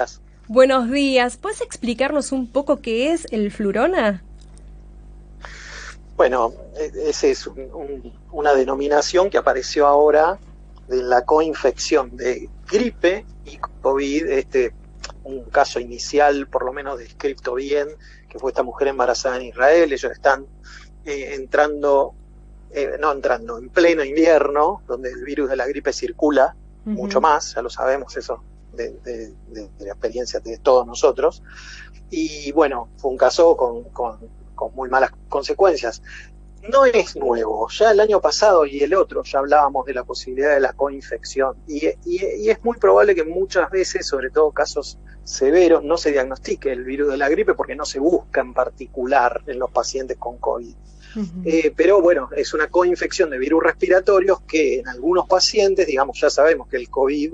días. Buenos días. ¿Puedes explicarnos un poco qué es el flurona? Bueno, e, esa es una denominación que apareció ahora de la coinfección de gripe y COVID, este, un caso inicial, por lo menos descrito bien, que fue esta mujer embarazada en Israel. Ellos están eh, entrando, eh, no entrando, en pleno invierno, donde el virus de la gripe circula mucho más, ya lo sabemos eso de, la experiencia de todos nosotros. Y bueno, fue un caso con, con, muy malas consecuencias. No es nuevo, ya el año pasado y el otro ya hablábamos de la posibilidad de la coinfección y, y, es muy probable que muchas veces, sobre todo casos severos, no se diagnostique el virus de la gripe porque no se busca en particular en los pacientes con COVID. Eh, pero bueno, es una coinfección de virus respiratorios que en algunos pacientes, digamos, ya sabemos que el COVID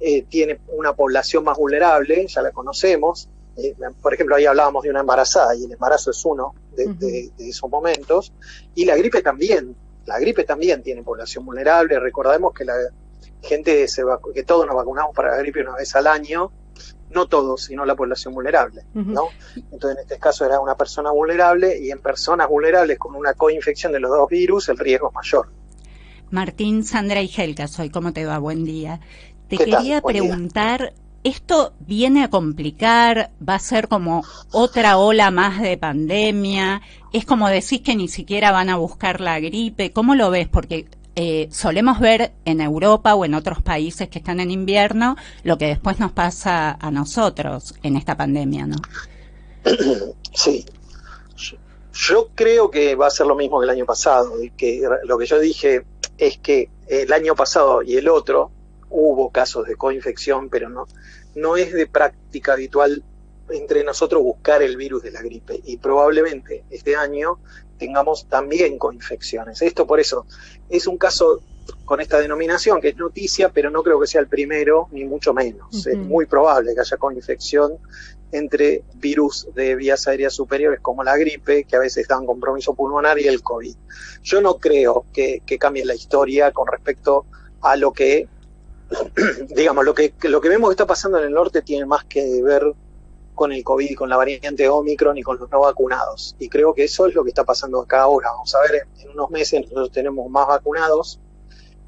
eh, tiene una población más vulnerable, ya la conocemos. Eh, por ejemplo, ahí hablábamos de una embarazada y el embarazo es uno de, esos momentos. Y la gripe también, la gripe también tiene población vulnerable. Recordemos que la gente se que todos nos vacunamos para la gripe una vez al año, no todos, sino la población vulnerable, ¿no? Entonces, en este caso era una persona vulnerable y en personas vulnerables con una coinfección de los dos virus el riesgo es mayor. Martín, Sandra y Helga, soy, ¿cómo te va? Buen día. Te quería preguntar, ¿esto viene a complicar? ¿Va a ser como otra ola más de pandemia? ¿Es como decís que ni siquiera van a buscar la gripe? ¿Cómo lo ves? Porque eh, solemos ver en Europa o en otros países que están en invierno lo que después nos pasa a nosotros en esta pandemia, ¿no? Sí. Yo creo que va a ser lo mismo que el año pasado, y que lo que yo dije es que el año pasado y el otro hubo casos de coinfección, pero no, no es de práctica habitual entre nosotros buscar el virus de la gripe y probablemente este año tengamos también coinfecciones. Esto por eso es un caso con esta denominación que es noticia, pero no creo que sea el primero, ni mucho menos. Es muy probable que haya coinfección entre virus de vías aéreas superiores como la gripe, que a veces dan compromiso pulmonar, y el COVID. Yo no creo que, que cambie la historia con respecto a lo que digamos, lo que, lo que vemos que está pasando en el norte tiene más que ver con el COVID, con la variante Omicron y con los no vacunados. Y creo que eso es lo que está pasando acá ahora. Vamos a ver, en unos meses nosotros tenemos más vacunados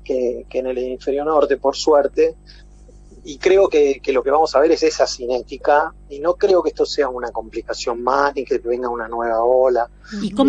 que, en el hemisferio norte, por suerte. Y creo que, lo que vamos a ver es esa cinética. Y no creo que esto sea una complicación más ni que venga una nueva ola. ¿Y cómo